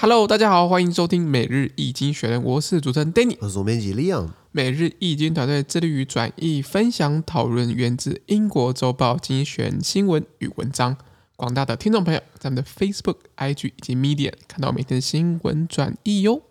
Hello，大家好，欢迎收听每日易经学人，我是主持人 Danny，我是总编辑 Leon。每日易经团队致力于转译、分享、讨论源自英国周报精选新闻与文章。广大的听众朋友，在我们的 Facebook、IG 以及 Medium 看到每天新闻转译哟。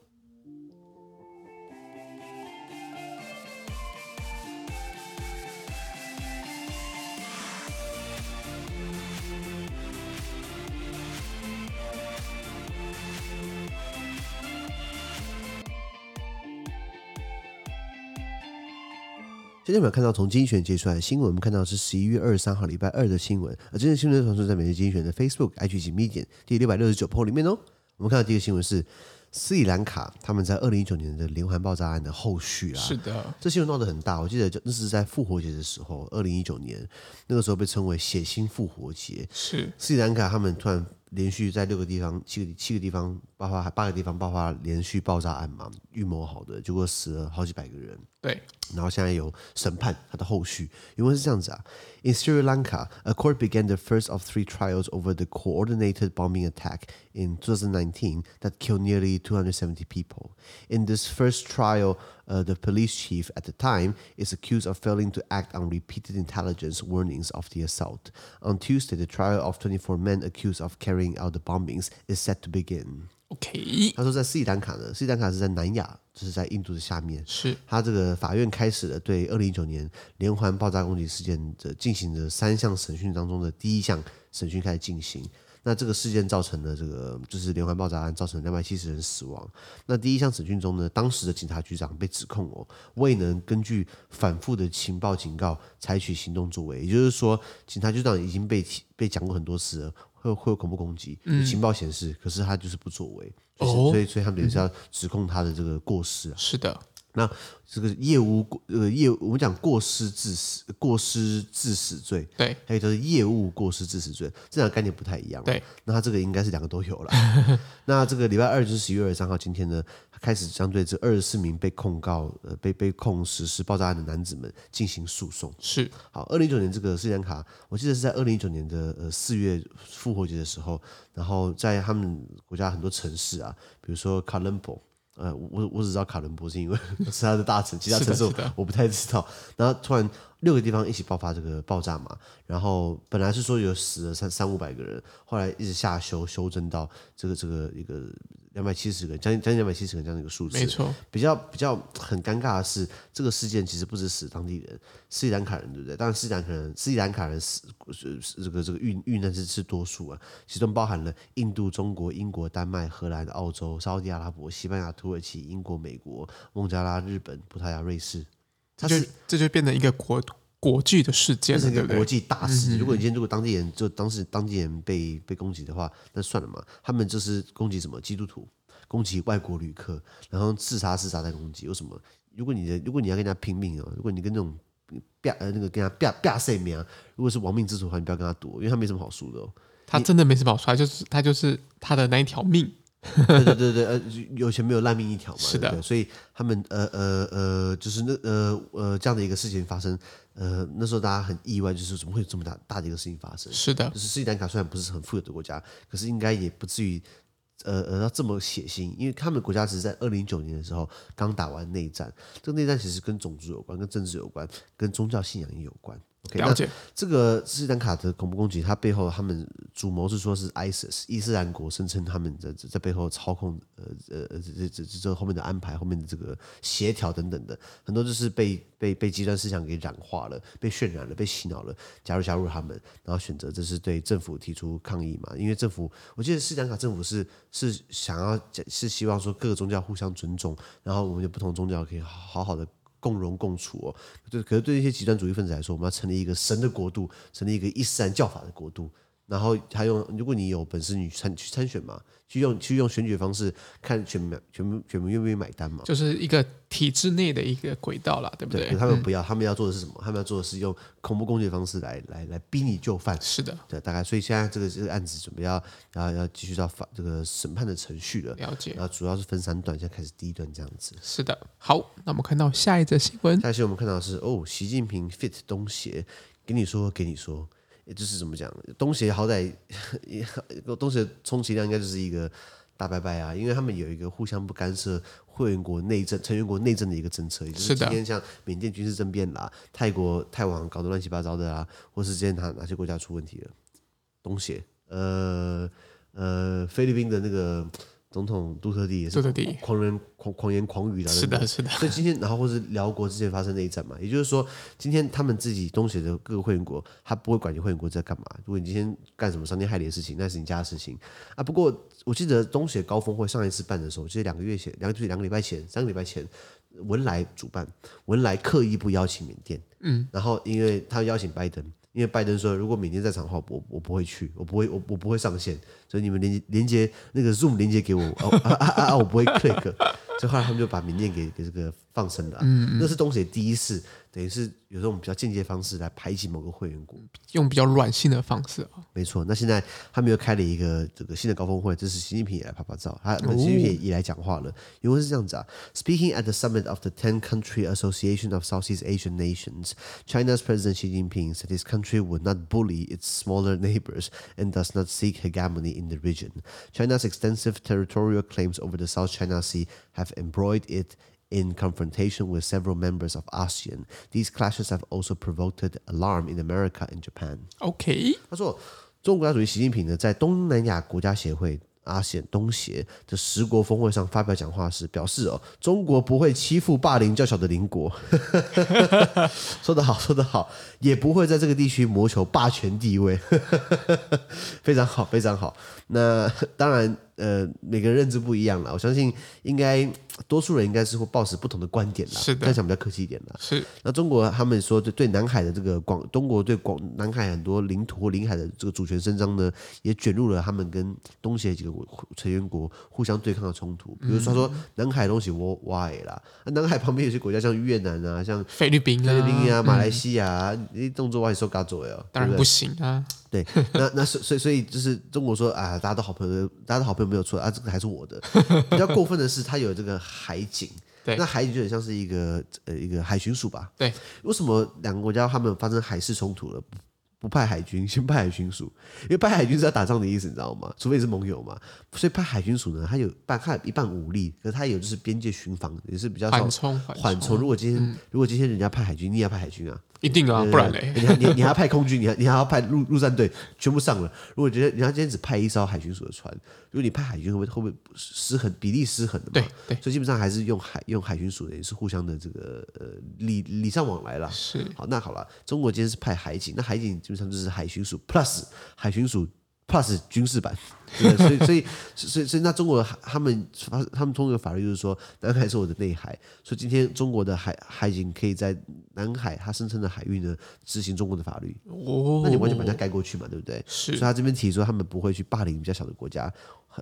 今天我们看到从精选截出来的新闻，我们看到是十一月二十三号礼拜二的新闻，而这些新闻传送在每日精选的 Facebook、IG 及 Medium 第六百六十九 po 里面哦。我们看到第一个新闻是斯里兰卡他们在二零一九年的连环爆炸案的后续啊，是的，这新闻闹得很大。我记得那是在复活节的时候，二零一九年那个时候被称为血腥复活节。是斯里兰卡他们突然连续在六个地方、七个七个地方爆发，八个地方爆发连续爆炸案嘛，预谋好的，结果死了好几百个人。对。然后现在有审判它的后续，因为是这样子啊。In Sri Lanka, a court began the first of three trials over the coordinated bombing attack in 2019 that killed nearly 270 people. In this first trial, uh, the police chief at the time is accused of failing to act on repeated intelligence warnings of the assault. On Tuesday, the trial of 24 men accused of carrying out the bombings is set to begin. OK，他说在斯里兰卡呢，斯里兰卡是在南亚，就是在印度的下面。是他这个法院开始了对二零一九年连环爆炸攻击事件的进行的三项审讯当中的第一项审讯开始进行。 那这个事件造成的这个就是连环爆炸案，造成两百七十人死亡。那第一项审讯中呢，当时的警察局长被指控哦，未能根据反复的情报警告采取行动作为，也就是说，警察局长已经被被讲过很多次了。会会有恐怖攻击，情报显示，嗯、可是他就是不作为，就是哦、所以所以他们也是要指控他的这个过失啊。是的，那这个业务过呃业，我们讲过失致死过失致死罪，对，还有就是业务过失致死罪，这两个概念不太一样。对，那他这个应该是两个都有了。那这个礼拜二就是十一月二十三号，今天呢，开始将对这二十四名被控告呃被被控实施爆炸案的男子们进行诉讼。是，好，二零一九年这个斯里兰卡，我记得是在二零一九年的呃四月复活节的时候，然后在他们国家很多城市啊，比如说卡伦坡。呃，我我只知道卡伦坡是因为 是他的大城，其他城市我，我不太知道。然后突然六个地方一起爆发这个爆炸嘛，然后本来是说有死了三三五百个人，后来一直下修修正到这个这个一个。两百七十个，将近将近两百七十个这样的一个数字，没错。比较比较很尴尬的是，这个事件其实不止死当地人，斯里兰卡人，对不对？当然，斯里兰卡人，斯里兰卡人死，这个这个遇遇难是是多数啊，其中包含了印度、中国、英国、丹麦、荷兰、澳洲、沙乌地阿拉伯、西班牙、土耳其、英国、美国、孟加拉、日本、葡萄牙、瑞士，它就这就变成一个国国际的事件，这是一个国际大事。如果你今天如果当地人就当时当地人被被攻击的话，那算了嘛。他们就是攻击什么基督徒，攻击外国旅客，然后自杀自杀再攻击。有什么？如果你的如果你要跟人家拼命哦，如果你跟那种呃那个跟他啪啪谁命啊，如果是亡命之徒的话，你不要跟他赌，因为他没什么好输的哦。他真的没什么好输，他就是他就是他的那一条命。对对对对，呃，有钱没有烂命一条嘛，是的，对对，所以他们呃呃呃，就是那呃呃这样的一个事情发生，呃，那时候大家很意外，就是怎么会有这么大大的一个事情发生？是的，就是斯里兰卡虽然不是很富有的国家，可是应该也不至于呃呃要这么血腥，因为他们国家只是在二零一九年的时候刚打完内战，这个内战其实跟种族有关，跟政治有关，跟宗教信仰也有关。Okay, 了解这个斯里兰卡的恐怖攻击，它背后他们主谋是说是 ISIS 伊斯兰国，声称他们在在背后操控，呃呃这这这这后面的安排，后面的这个协调等等的，很多就是被被被极端思想给染化了，被渲染了，被洗脑了，加入加入他们，然后选择这是对政府提出抗议嘛？因为政府，我记得斯里兰卡政府是是想要是希望说各个宗教互相尊重，然后我们有不同宗教可以好好的。共荣共处哦，对，可是对一些极端主义分子来说，我们要成立一个神的国度，成立一个伊斯兰教法的国度，然后还用，如果你有本事，你参去参选嘛。去用去用选举方式看选民选民选民愿不愿意买单嘛？就是一个体制内的一个轨道了，对不对？对，他们不要，他们要做的是什么？他们要做的是用恐怖攻击的方式来来来逼你就范。是的，对，大概所以现在这个这个案子准备要要要继续到法这个审判的程序了。了解。然后主要是分三段，现在开始第一段这样子。是的，好，那我们看到下一则新闻。下一则我们看到的是哦，习近平 fit 东协，给你说给你说，也就是怎么讲？东协好歹东协充其量应该就是一个。大拜拜啊，因为他们有一个互相不干涉会员国内政、成员国内政的一个政策，也就是今天像缅甸军事政变啦，泰国泰王搞得乱七八糟的啊，或是之前哪哪些国家出问题了，东协，呃呃，菲律宾的那个。总统杜特地也是狂人狂狂言狂语的，是的，是的。所以今天，然后或是辽国之间发生内战嘛，也就是说，今天他们自己东协的各个会员国，他不会管你会员国在干嘛。如果你今天干什么伤天害理的事情，那是你家的事情啊。不过我记得东协高峰会上一次办的时候，就是两个月前，两个两个礼拜前，三个礼拜前，文莱主办，文莱刻意不邀请缅甸，嗯，然后因为他邀请拜登。因为拜登说，如果缅甸在场的话，我我不会去，我不会，我我不会上线，所以你们连连接那个 Zoom 连接给我，啊啊啊啊，我不会 click，所以后来他们就把缅甸给给这个放生了，嗯嗯，那是东协第一次。等于是有这种比较间接方式来排挤某个会员国，用比较软性的方式啊。没错，那现在他们又开了一个这个新的高峰会，这是习近平也来拍拍照，他习近平也来讲话了。因为是这样子啊，Speaking at the summit of the Ten Country Association of Southeast Asian Nations, China's President Xi Jinping said his country would not bully its smaller neighbors and does not seek hegemony in the region. China's extensive territorial claims over the South China Sea have embroiled it. In confrontation with several members of ASEAN, these clashes have also provoked alarm in America and Japan. OK，他说，中国国家主席习近平呢，在东南亚国家协会 ASEAN 东协的十国峰会上发表讲话时表示：“哦，中国不会欺负霸凌较小的邻国。”说得好，说得好，也不会在这个地区谋求霸权地位。非常好，非常好。那当然。呃，每个人认知不一样了，我相信应该多数人应该是会抱持不同的观点啦。是的，再讲比较客气一点啦。是。那中国他们说对对南海的这个广，中国对广南海很多领土或领海的这个主权伸张呢，也卷入了他们跟东协几个成员国互相对抗的冲突。比如说说南海东西我挖啦，那南海旁边有些国家像越南啊，像菲律宾啊、菲律宾啊、马来西亚啊，你动作外收嘎左哟，当然不行啊。对，那那所所以所以就是中国说啊，大家都好朋友，大家都好朋友没有错啊，这个还是我的。比较过分的是，它有这个海警，对，那海警就很像是一个呃一个海巡署吧？对，为什么两个国家他们发生海事冲突了？不派海军，先派海巡署，因为派海军是要打仗的意思，你知道吗？除非是盟友嘛，所以派海军署呢，它有半，他有一半武力，可是他有就是边界巡防，也是比较缓冲，缓冲。如果今天、嗯、如果今天人家派海军，你也要派海军啊？一定啊，不然嘞，你还你你还要派空军，你还你还要派陆陆战队，全部上了。如果觉得人家今天只派一艘海巡署的船，如果你派海军，会不会会不会失衡？比例失衡的嘛？对对，所以基本上还是用海用海巡署的，也是互相的这个呃礼礼尚往来啦。是好，那好了，中国今天是派海警，那海警基本上就是海巡署 plus 海巡署。Plus 军事版，对？所以所以所以所以那中国他们他们通过法律就是说，南海是我的内海，所以今天中国的海海警可以在南海它声称的海域呢执行中国的法律。哦，那你完全把人家盖过去嘛，对不对？是。所以他这边提出他们不会去霸凌比较小的国家，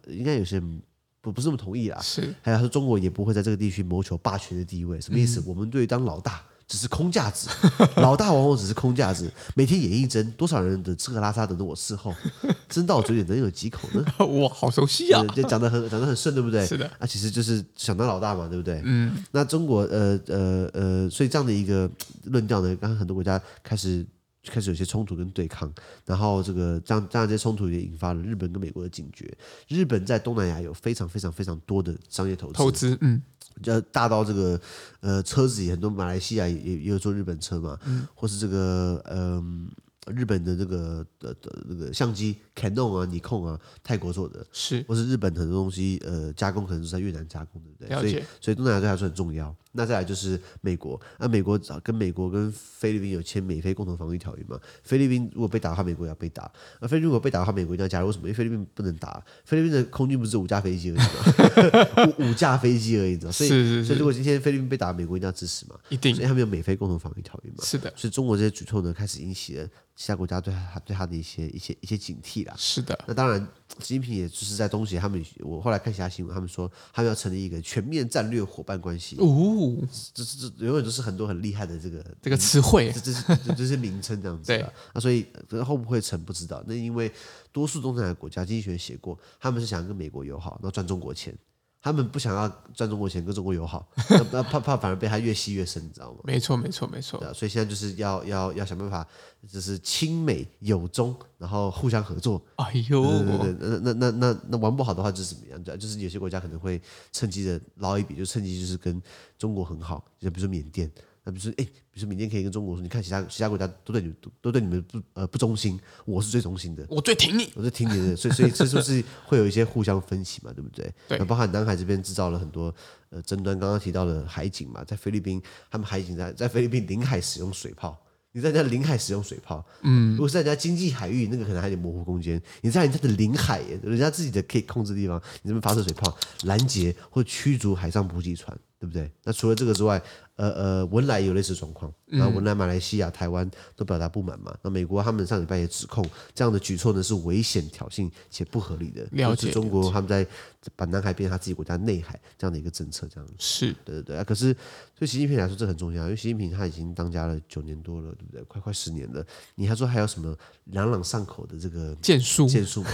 应该有些人不不是那么同意啦。是。还有他说中国也不会在这个地区谋求霸权的地位，什么意思？嗯、我们对于当老大。只是空架子，老大往往只是空架子。每天演一针，多少人的吃喝拉撒等着我伺候，真到嘴里能有几口呢？哇，好熟悉啊！就讲的很讲的很顺，对不对？是的。啊，其实就是想当老大嘛，对不对？嗯。那中国，呃呃呃，所以这样的一个论调呢，刚刚很多国家开始开始有些冲突跟对抗，然后这个这样这样这些冲突也引发了日本跟美国的警觉。日本在东南亚有非常非常非常多的商业投资，投资，嗯。就大到这个，呃，车子也很多，马来西亚也也有做日本车嘛，嗯、或是这个，嗯、呃，日本的这个呃的那个相机，Canon 啊，尼康啊，泰国做的，是，或是日本很多东西，呃，加工可能是在越南加工，对不对？所以，所以东南亚对他说很重要。那再来就是美国，那美国跟美国跟菲律宾有签美菲共同防御条约嘛？菲律宾如果被打的话，美国也要被打。那菲律宾如果被打的话，美国一定要加入。为什么？因为菲律宾不能打，菲律宾的空军不是五架飞机而已吗？五五架飞机而已，你知道？所以，是是是，所以如果今天菲律宾被打，美国一定要支持嘛？一定。所以他们有美菲共同防御条约嘛？是的。所以中国这些举措呢，开始引起了其他国家对他对他的一些一些一些警惕啦。是的。那当然，习近平也就是在东协，他们我后来看其他新闻，他们说他们要成立一个全面战略伙伴关系。哦，这这这。永远都是很多很厉害的这个这个词汇，这这是这些名称这样子对。那所以会不会成不知道。那因为多数东南亚国家经济学人写过，他们是想跟美国友好，然后赚中国钱。他们不想要赚中国钱，跟中国友好，那那怕怕反而被他越吸越深，你知道吗？没错，没错，没错。对啊，所以现在就是要要要想办法，就是亲美友中，然后互相合作。哎呦，对对对，那那那那那玩不好的话就是怎么样？就是有些国家可能会趁机的捞一笔，就趁机就是跟中国很好，就比如说缅甸。那比如说，哎，比如说，明天可以跟中国说，你看其他其他国家都对你们都都对你们不呃不忠心，我是最忠心的，我最挺你，我最挺你的，所以所以这就是会有一些互相分歧嘛，对不对？对。包含南海这边制造了很多呃争端，刚刚提到的海警嘛，在菲律宾，他们海警在在菲律宾领海使用水炮，你在人家领海使用水炮，嗯，如果是在人家经济海域，那个可能还有模糊空间，你在人家的领海，人家自己的可以控制的地方，你这边发射水炮，拦截或驱逐海上补给船。对不对？那除了这个之外，呃呃，文莱也有类似状况，然后文莱、马来西亚、台湾都表达不满嘛。那美国他们上礼拜也指控这样的举措呢是危险、挑衅且不合理的，了解中国他们在把南海变成他自己国家内海这样的一个政策，这样是对对对啊。可是对习近平来说这很重要，因为习近平他已经当家了九年多了，对不对？快快十年了，你还说还有什么朗朗上口的这个建树建树吗？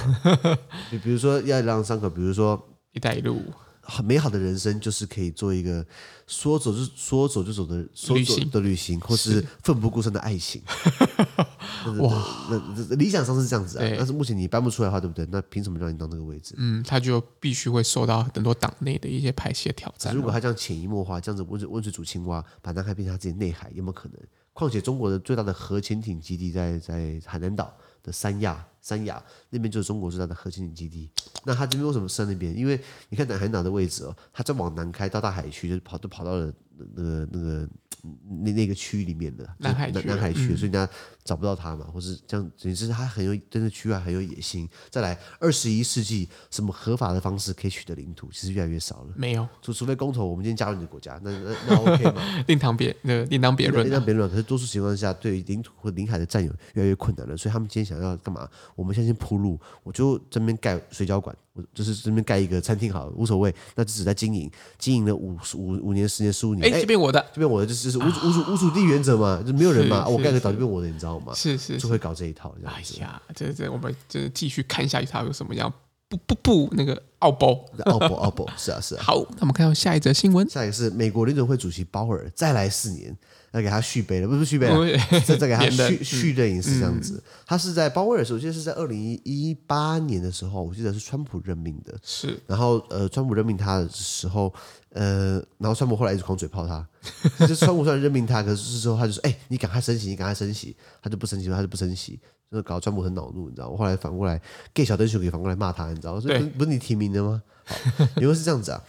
比比如说要朗朗上口，比如说 一带一路。很美好的人生就是可以做一个说走就说走就走的说走的旅行，或是奋不顾身的爱情。哇，那理想上是这样子啊，但是目前你搬不出来的话，对不对？那凭什么让你当这个位置？嗯，他就必须会受到很多党内的一些排泄挑战。如果他这样潜移默化，这样子温水温水煮青蛙，把南海变成他自己内海，有没有可能？况且中国的最大的核潜艇基地在在海南岛的三亚。三亚那边就是中国最大的核潜艇基地，那它这边为什么设那边？因为你看南海岛的位置哦，它再往南开到大海区，就跑都跑到了那个那个那那个区域里面的南海区，南海区，所以人家找不到他嘛，或是这样，总之他很有对那区域很有野心。再来，二十一世纪什么合法的方式可以取得领土，其实越来越少了。没有，除除非公投，我们今天加入你的国家，那那那 OK 吗？另当别那另当别论，另当别论。可是多数情况下，对于领土或领海的占有越来越困难了，所以他们今天想要干嘛？我们先先铺路，我就这边盖水饺馆，我就是这边盖一个餐厅好了，无所谓。那只是在经营，经营了五五五年、十年、十五年。哎，这边我的，这边我的，就是就是无主无主无主地原则嘛，就没有人嘛，我盖个岛就变我的，你知道吗？是是，就会搞这一套。哎呀，这这我们就是继续看下去，它有什么样？不不不，那个奥博，奥博奥博，是啊是啊。好，那我们看到下一则新闻，下一个是美国联准会主席鲍尔再来四年。要给他续杯了，不是续杯了，再再给他续 续任也是这样子。嗯、他是在鲍威尔的时候，我记得是在二零一八年的时候，我记得是川普任命的。是，然后呃，川普任命他的时候，呃，然后川普后来一直狂嘴炮他，就川普虽然任命他，可是之后他就说，哎，你赶快升息，你赶快升息，他就不升息，他就不升息，就搞得川普很恼怒，你知道我？后来反过来给小灯球给反过来骂他，你知道所以，不是你提名的吗？好，因为是这样子啊，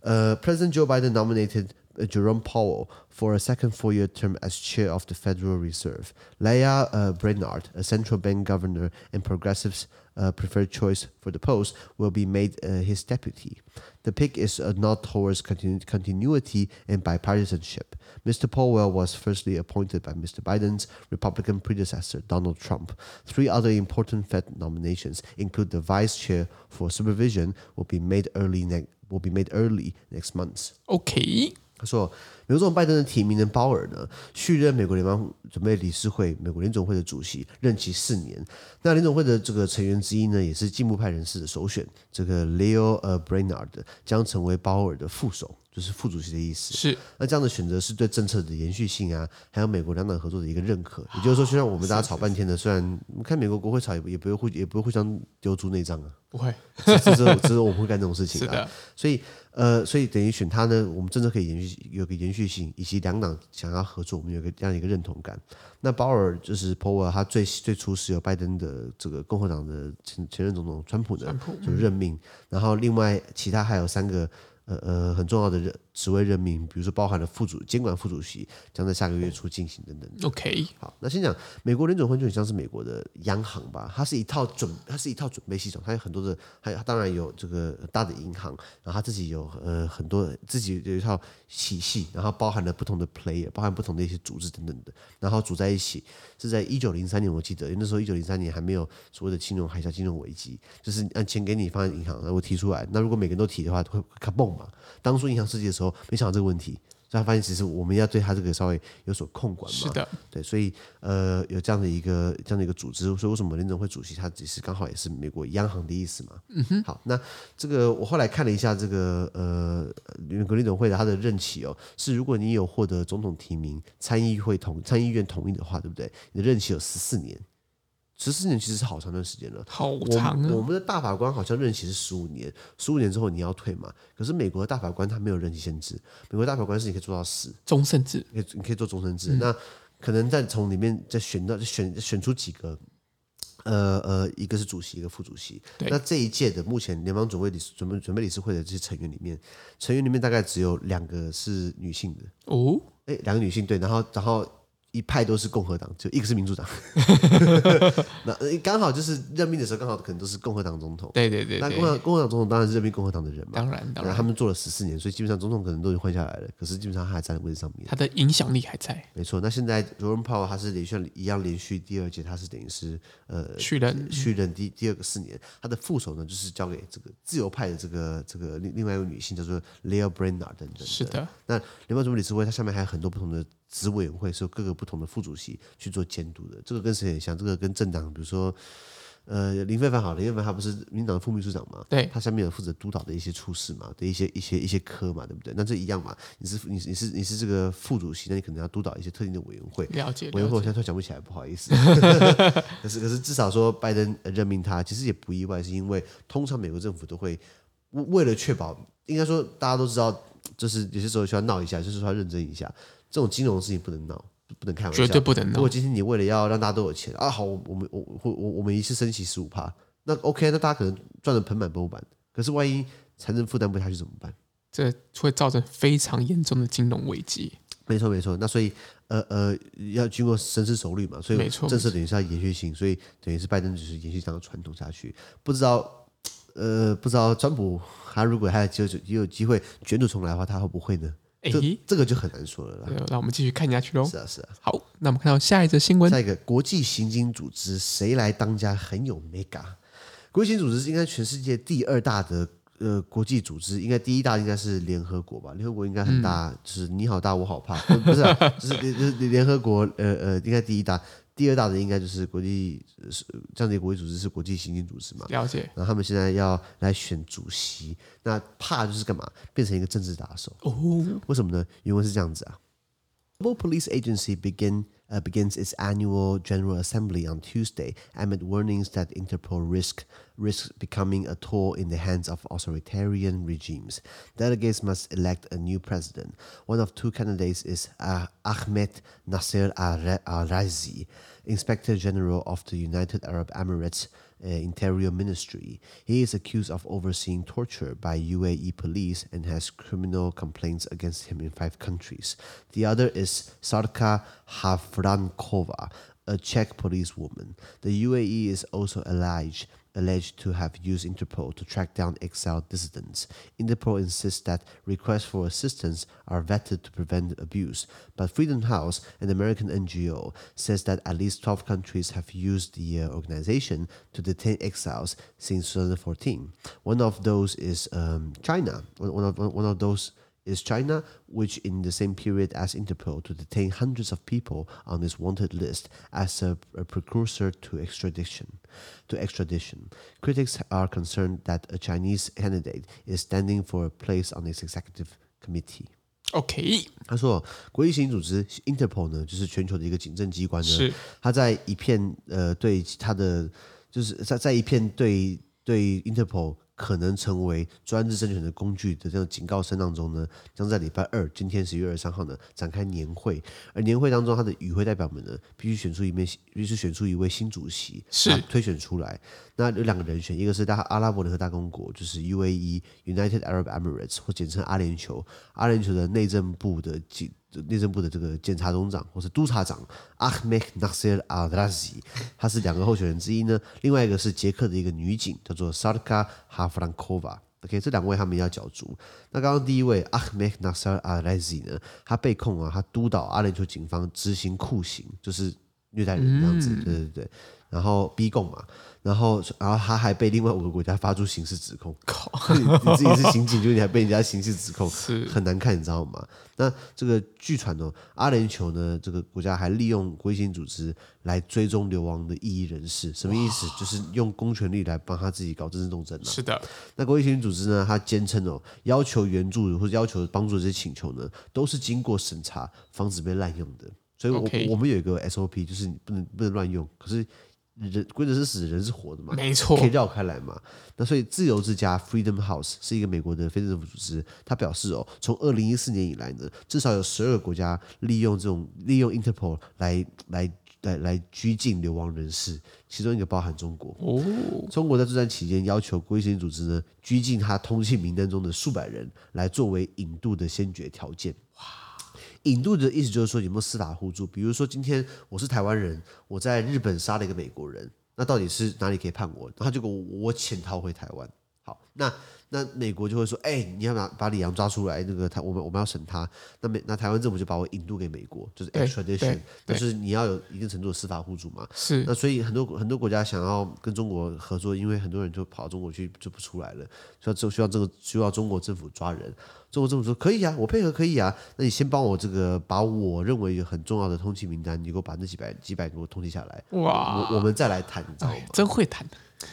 呃，President Joe Biden nominated。Jerome Powell for a second four-year term as chair of the Federal Reserve. Lael uh, Brainard, a central bank governor and progressive's uh, preferred choice for the post, will be made uh, his deputy. The pick is a nod towards continu- continuity and bipartisanship. Mr. Powell was firstly appointed by Mr. Biden's Republican predecessor, Donald Trump. Three other important Fed nominations include the vice chair for supervision will be made early ne- will be made early next month. Okay. 他说，美国总统拜登的提名人鲍尔呢，续任美国联邦准备理事会、美国联总会的主席，任期四年。那联总会的这个成员之一呢，也是进步派人士的首选，这个 Leo a Brainard 将成为鲍尔的副手，就是副主席的意思。是。那这样的选择是对政策的延续性啊，还有美国两党合作的一个认可。也就是说，虽然我们大家吵半天的，虽然看美国国会吵也也不会互也不会互相丢出内脏啊，不会，只是只是我们会干这种事情的。所以。呃，所以等于选他呢，我们政策可以延续，有个延续性，以及两党想要合作，我们有个这样一个认同感。那鲍尔就是 Powell，他最最初是由拜登的这个共和党的前前任总统川普的就任命，嗯、然后另外其他还有三个。呃呃，很重要的人职位任命，比如说包含了副主监管副主席，将在下个月初进行等等。OK，好，那先讲美国联准会就很像是美国的央行吧，它是一套准，它是一套准备系统，它有很多的，还有它当然有这个大的银行，然后它自己有呃很多自己有一套体系，然后包含了不同的 player，包含不同的一些组织等等的，然后组在一起，是在一九零三年我记得，因为那时候一九零三年还没有所谓的金融海啸、金融危机，就是按钱给你放在银行，然后提出来，那如果每个人都提的话，会卡崩。当初银行设计的时候，没想到这个问题，所以他发现其实我们要对他这个稍微有所控管嘛。是的，对，所以呃有这样的一个这样的一个组织，所以为什么联总会主席他只是刚好也是美国央行的意思嘛？嗯哼。好，那这个我后来看了一下这个呃美国联准会的他的任期哦，是如果你有获得总统提名，参议会同参议院同意的话，对不对？你的任期有十四年。十四年其实是好长段时间了，好长啊！我们的大法官好像任期是十五年，十五年之后你要退嘛。可是美国的大法官他没有任期限制，美国大法官是你可以做到死，终身制，你可以你可以做终身制。嗯、那可能再从里面再选到选选出几个，呃呃，一个是主席，一个副主席。那这一届的目前联邦准备理事准备准备理事会的这些成员里面，成员里面大概只有两个是女性的哦，哎，两个女性对，然后然后。一派都是共和党，就一个是民主党。那刚好就是任命的时候，刚好可能都是共和党总统。对对对，对。那共和共和党总统当然是任命共和党的人嘛。当然当然。他们做了十四年，所以基本上总统可能都已经换下来了，可是基本上他还站在位置上面。他的影响力还在。没错。那现在 Jerome Powell 他是连续一样连续第二届，他是等于是呃续任续任第第二个四年。他的副手呢，就是交给这个自由派的这个这个另另外一位女性叫做 Lael Brainard 等等。是的。那联邦准备理事会它下面还有很多不同的。子委员会是由各个不同的副主席去做监督的，这个跟谁很像？这个跟政党，比如说，呃，林非凡好，林非凡他不是民党的副秘书长嘛？对，他下面有负责督导的一些处事嘛，的一些一些一些科嘛，对不对？那这一样嘛？你是你你是你是这个副主席，那你可能要督导一些特定的委员会。了解，委员会我现在突然想不起来，不好意思。可是可是至少说拜登任命他，其实也不意外，是因为通常美国政府都会为了确保，应该说大家都知道，就是有些时候需要闹一下，就是说要认真一下。这种金融的事情不能闹，不能开玩笑，绝对不能闹。如果今天你为了要让大家都有钱啊，好，我们我我我我们一次升息十五趴，那 OK，那大家可能赚的盆满钵满。可是万一财政负担不下去怎么办？这会造成非常严重的金融危机。没错没错，那所以呃呃要经过深思熟虑嘛，所以政策等于是要延续性，所以等于是拜登只是延续这样的传统下去。不知道呃不知道川普他如果还有机会也有机会卷土重来的话，他会不会呢？这这个就很难说了啦。那我们继续看下去喽。是啊，是啊。好，那我们看到下一则新闻。下一个国际刑警组织谁来当家很有 mega。国际刑警组织是应该全世界第二大的呃国际组织，应该第一大应该是联合国吧？联合国应该很大，嗯、就是你好大我好怕，不是、啊，就是就是联合国呃呃应该第一大。第二大的应该就是国际是这样的国际组织是国际刑警组织嘛？了解。然后他们现在要来选主席，那怕就是干嘛？变成一个政治打手。哦。为什么呢？原文是这样子啊。Global Police Agency begin uh, begins its annual General Assembly on Tuesday amid warnings that Interpol risk risks becoming a tool in the hands of authoritarian regimes. Delegates must elect a new president. One of two candidates is uh, Ahmed Nasser al-Razi, Inspector General of the United Arab Emirates uh, Interior Ministry. He is accused of overseeing torture by UAE police and has criminal complaints against him in five countries. The other is Sarka Havrankova, a Czech policewoman. The UAE is also alleged alleged to have used Interpol to track down exiled dissidents. Interpol insists that requests for assistance are vetted to prevent abuse, but Freedom House, an American NGO, says that at least 12 countries have used the uh, organization to detain exiles since 2014. One of those is um, China. One of, one of those is China, which in the same period as Interpol to detain hundreds of people on its wanted list as a, a, precursor to extradition. To extradition, critics are concerned that a Chinese candidate is standing for a place on its executive committee. OK，他说，国际刑警组织 Interpol 呢，就是全球的一个警政机关呢，是他在一片呃对他的就是在在一片对对 Interpol。 可能成为专制政权的工具的这种警告声当中呢，将在礼拜二，今天十一月二十三号呢展开年会。而年会当中，他的与会代表们呢，必须选出一面，必须选出一位新主席，是推选出来。那有两个人选，一个是大阿拉伯联合大公国，就是 UAE（United Arab Emirates） 或简称阿联酋。阿联酋的内政部的警。内政部的这个检察总长或是督察长 Ahmed Nasser al-Razi，他是两个候选人之一呢。另外一个是捷克的一个女警，叫做 Sarka Havrankova。OK，这两位他们要角逐。那刚刚第一位 Ahmed Nasser al-Razi 呢，他被控啊，他督导阿联酋警方执行酷刑，就是虐待人这样子。对对对。然后逼供嘛。然后，然后他还被另外五个国家发出刑事指控。靠，你你自己是刑警，就你还被人家刑事指控，是很难看，你知道吗？那这个据传哦，阿联酋呢，这个国家还利用国际组织来追踪流亡的异议人士，什么意思？就是用公权力来帮他自己搞政治斗争。是的。那国际组织呢，他坚称哦，要求援助或者要求帮助这些请求呢，都是经过审查，防止被滥用的。所以我.我们有一个 SOP，就是你不能不能乱用。可是。人规则是死，人是活的嘛？没错，可以绕开来嘛？那所以自由之家 （Freedom House） 是一个美国的非政府组织，他表示哦，从二零一四年以来呢，至少有十二个国家利用这种利用 Interpol 来来来来拘禁流亡人士，其中一个包含中国。哦，中国在这段期间要求国际刑警组织呢拘禁他通缉名单中的数百人，来作为引渡的先决条件。引渡的意思就是说有没有司法互助，比如说今天我是台湾人，我在日本杀了一个美国人，那到底是哪里可以判我？他结果我我潜逃回台湾。好，那那美国就会说，哎、欸，你要把把李阳抓出来，那个他我们我们要审他。那美那台湾政府就把我引渡给美国，就是 extradition，但是你要有一定程度的司法互助嘛。是。那所以很多很多国家想要跟中国合作，因为很多人就跑到中国去就不出来了，需要就需要这个需要中国政府抓人。中国政府说可以啊，我配合可以啊。那你先帮我这个把我认为很重要的通缉名单，你给我把那几百几百给我通缉下来。哇，我我们再来谈，你知道吗？真会谈。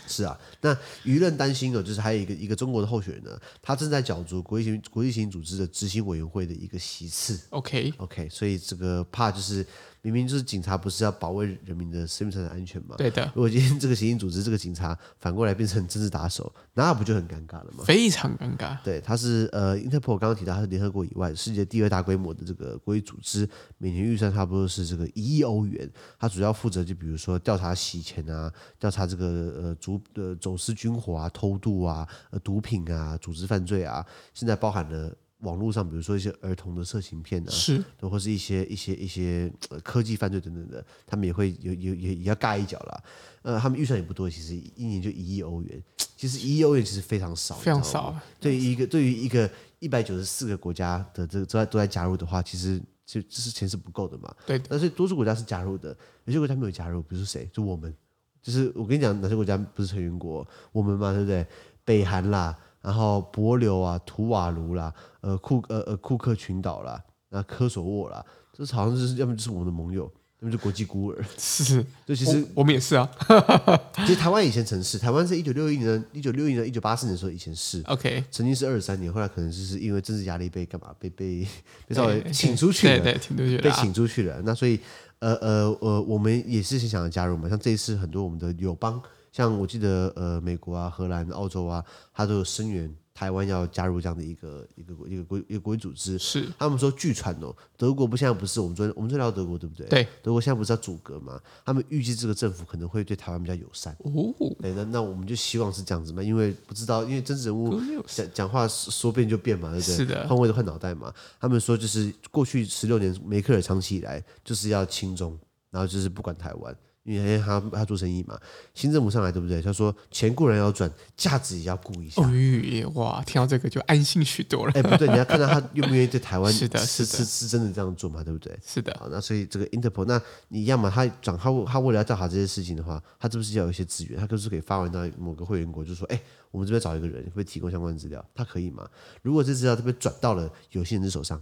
是啊，那舆论担心的，就是还有一个一个中国的候选人呢，他正在角逐国际刑国际刑组织的执行委员会的一个席次。OK OK，所以这个怕就是。明明就是警察，不是要保卫人民的生命财产安全吗？对的。如果今天这个刑警组织这个警察反过来变成政治打手，那不就很尴尬了吗？非常尴尬。对，他是呃，Interpol 刚刚提到他是联合国以外世界第二大规模的这个国际组织，每年预算差不多是这个一亿欧元。他主要负责就比如说调查洗钱啊，调查这个呃主呃走私军火啊、偷渡啊、呃毒品啊、组织犯罪啊，现在包含了。网络上，比如说一些儿童的色情片啊，是，或是一些一些一些科技犯罪等等的，他们也会有有也也要尬一脚啦。呃，他们预算也不多，其实一年就一亿欧元，其实一亿欧元其实非常少，非常少。对于一个对于一个一百九十四个国家的这个都在都在加入的话，其实就这是钱是不够的嘛。对的。但是多数国家是加入的，有些国家没有加入，比如说谁？就我们，就是我跟你讲，哪些国家不是成员国？我们嘛，对不对？北韩啦。然后帛琉啊、图瓦卢啦、呃库呃呃库克群岛啦、那科索沃啦，这好像就是要么就是我们的盟友，要么就国际孤儿。是，就其实我，我们也是啊。其实台湾以前曾是，台湾是一九六一年、一九六一年、一九八四年的时候以前是。OK。曾经是二十三年，后来可能就是因为政治压力被干嘛被被 被稍微请出去了，对对，请出去了，被请出去了。那所以呃呃呃，我们也是想要加入嘛，像这一次很多我们的友邦。像我记得，呃，美国啊、荷兰、澳洲啊，它都有声援台湾要加入这样的一个一个一个国一个国际组织。是，他们说据传哦，德国不现在不是我们昨天我们昨天聊德国对不对？对，德国现在不是要阻隔嘛？他们预计这个政府可能会对台湾比较友善。哦，对，那那我们就希望是这样子嘛，因为不知道，因为政治人物讲讲话说变就变嘛，对不对？是的，换位的换脑袋嘛。他们说就是过去十六年梅克尔长期以来就是要亲中，然后就是不管台湾。因为他他做生意嘛，新政府上来对不对？他说钱固然要赚，价值也要顾一下。哦，哇，听到这个就安心许多了。哎，不对，你要看到他愿不愿意在台湾 是的，是是是真的这样做嘛？对不对？是的。好，那所以这个 Interpol，那你要么他转他他为了要调查这些事情的话，他是不是要有一些资源？他就是可以发文到某个会员国，就说，哎，我们这边找一个人，会提供相关资料，他可以吗？如果这资料特别转到了有心人的手上，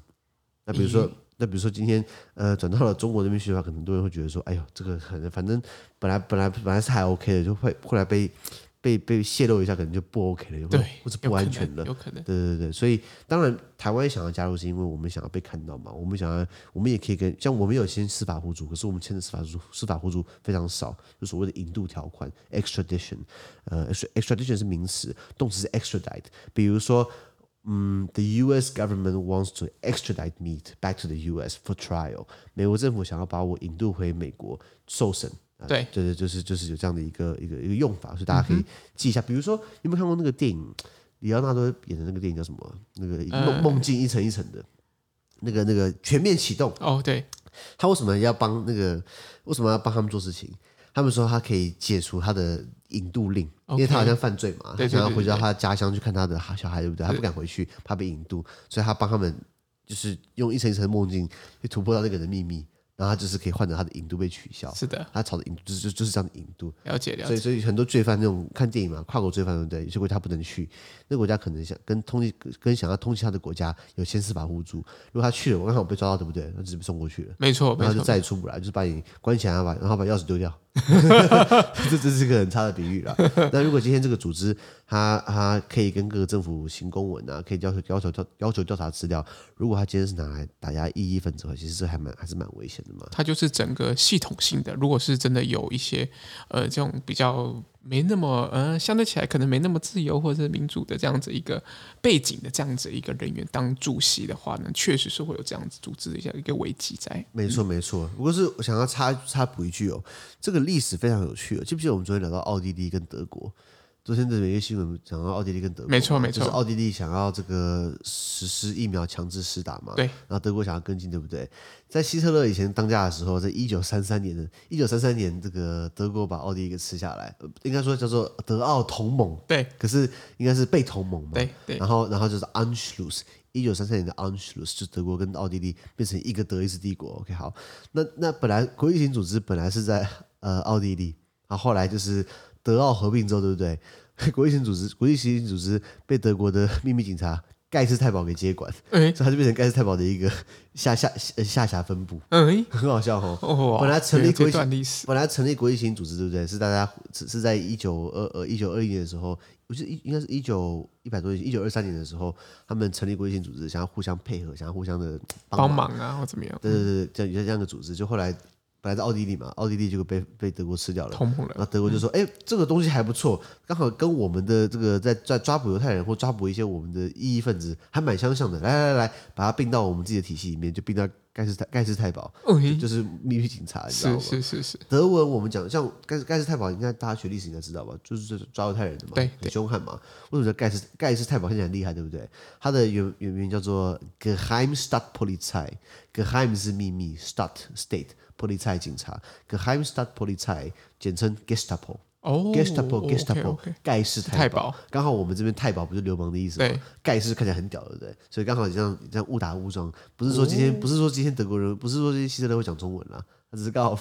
那比如说。那比如说今天，呃，转到了中国那边去的话，可能很多人会觉得说，哎呦，这个可能反正本来本来本来是还 OK 的，就会后来被被被泄露一下，可能就不 OK 了，对，或者不安全了，有可能，有可能对对对，所以当然台湾想要加入，是因为我们想要被看到嘛，我们想要，我们也可以跟像我们有签司法互助，可是我们签的司法互助司法互助非常少，就所谓的引渡条款 （extradition），呃，extradition 是名词，动词是 extradite，比如说。嗯，the U.S. government wants to extradite me back to the U.S. for trial。美国政府想要把我引渡回美国受审。对，对对，就是就是有这样的一个一个一个用法，所以大家可以记一下。嗯、比如说，你有没有看过那个电影？李奥纳多演的那个电影叫什么？那个梦梦境一层一层的，那个那个全面启动。哦，对。他为什么要帮那个？为什么要帮他们做事情？他们说他可以解除他的引渡令.因为他好像犯罪嘛，他想要回到他的家乡去看他的小孩，对不对？他不敢回去，怕被引渡，所以他帮他们就是用一层一层的梦境去突破到那个人的秘密，然然后他就是可以换得他的引渡被取消。是的，他炒的引渡就是就就是这样的引渡。了解了解。所以所以很多罪犯那种看电影嘛，跨国罪犯对不对？有些国家不能去，那个国家可能想跟通缉跟想要通缉他的国家有签司法互助。如果他去了，我刚好被抓到，对不对？那直接被送过去了。没错，然后就再也出不来，就是把你关起来，把然后把钥匙丢掉。这这是个很差的比喻了。那如果今天这个组织，他他可以跟各个政府行公文啊，可以要求要求调要求调查资料。如果他今天是拿来打压一一分子，其实这还蛮还是蛮危险的嘛。他就是整个系统性的。如果是真的有一些呃这种比较没那么嗯相对起来可能没那么自由或者是民主的这样子一个背景的这样子一个人员当主席的话呢，确实是会有这样子组织的一下一个危机在。没错没错。不过是我想要插插补一句哦，这个。历史非常有趣，记不记得我们昨天聊到奥地利跟德国？昨天的每月新闻讲到奥地利跟德国，没错没错，就是奥地利想要这个实施疫苗强制施打嘛，对，然后德国想要跟进，对不对？在希特勒以前当家的时候，在一九三三年的一九三三年，这个德国把奥地利给吃下来，应该说叫做德奥同盟，对，可是应该是被同盟嘛，对对，然后然后就是 Anschluss。一九三三年的 Anschluss 就德国跟奥地利变成一个德意志帝国。OK，好，那那本来国际刑组织本来是在呃奥地利，然后后来就是德奥合并之后，对不对？国际刑组织国际刑警组织被德国的秘密警察盖世太保给接管，嗯，所以他就变成盖世太保的一个 下下下辖分部，嗯，很好笑哦。哦本来成立国际本来成立国际刑警组织，对不对？是大家是在一九二呃一九二一年的时候。不是一应该是一九一百多年，一九二三年的时候，他们成立国际性组织，想要互相配合，想要互相的帮忙，忙啊，或怎么样？对对对，这样有这样的组织，就后来本来在奥地利嘛，奥地利就被被德国吃掉了，了。然后德国就说：“哎、这个东西还不错，刚好跟我们的这个在在抓捕犹太人或抓捕一些我们的异议分子还蛮相像的，来来来来，把它并到我们自己的体系里面，就并到。”盖世太盖世太保，就是秘密警察，你知道吗？是是是是。德文我们讲像盖世盖世太保，应该大家学历史应该知道吧？就是抓犹太人的嘛，很凶悍嘛。为什么叫盖世盖世太保？看起来很厉害，对不对？它的原原名叫做 Geheimstaatspolizei，Geheim 是秘密，Staat State，Polizei 警察，Geheimstaatspolizei 简称 Gestapo。哦，Gestapo，Gestapo，盖世太保，刚好我们这边太保不是流氓的意思吗？盖世看起来很屌，对不对？所以刚好这样这样误打误撞，不是说今天不是说今天德国人，不是说这些希特勒会讲中文啦，他只是刚好。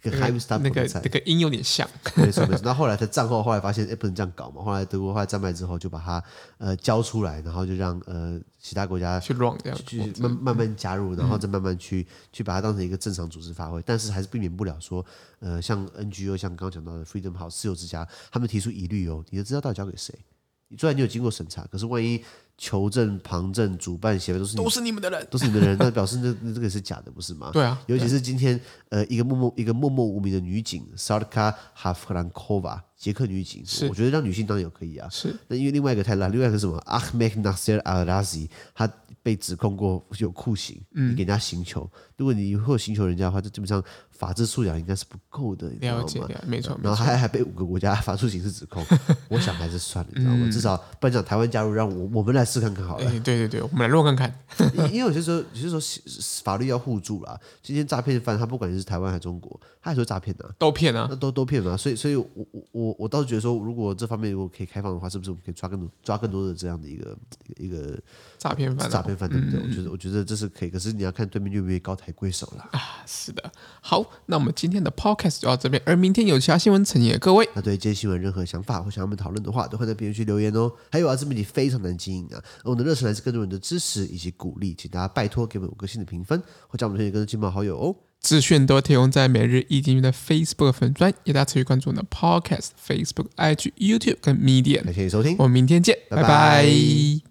跟 Heimstatt 那个那个音有点像，没错没错。那后来他战后后来发现，哎，不能这样搞嘛。后来德国后来战败之后，就把它呃交出来，然后就让呃其他国家去 run 这样，去慢慢慢加入，然后再慢慢去去把它当成一个正常组织发挥。但是还是避免不了说，呃，像 NGO，像刚刚讲到的 Freedom House 自由之家，他们提出疑虑哦，你的资料到底交给谁？虽然你有经过审查，可是万一求证、旁证、主办协会都是都是你们的人，都是你们的人，那表示那那这个是假的，不是吗？对啊，尤其是今天呃一个默默一个默默无名的女警 Sarka Havrankova 捷克女警，我觉得让女性当然也可以啊。是，那因为另外一个太烂，另外一个是什么？Ahmed Nasser Al-Razi，他被指控过有酷刑，你，给人家刑求。如果你以后刑求人家的话，就基本上。法治素养应该是不够的，你知道吗？了解，没错。然后还还被五个国家发出刑事指控，我想还是算了，你知道吗？嗯、至少不然讲台湾加入，让我我们来试看看好了。对对对，我们来录看看。因为有些时候，有些时候法律要互助啦。今天诈骗犯他不管是台湾还是中国，他还说诈骗呢，都骗啊，那都都骗啊。所以，所以我我我我倒是觉得说，如果这方面如果可以开放的话，是不是我们可以抓更多抓更多的这样的一个一个诈骗犯？诈骗犯对不对？我觉得我觉得这是可以，可是你要看对面愿不愿意高抬贵手了啊。是的，好。那我们今天的 podcast 就到这边，而明天有其他新闻呈现给各位。那对今天新闻任何想法或想要我们讨论的话，都会在评论区留言哦。还有啊，自媒体非常难经营啊，而我们的热忱来自更多人的支持以及鼓励，请大家拜托给我们五颗星的评分，或加我们推荐给亲朋好友哦。资讯都提供在每日一经济的 Facebook 粉专，也大家持续关注我们的 podcast、Facebook、IG、YouTube 跟 Medium。感谢你收听，我们明天见，拜拜。拜拜。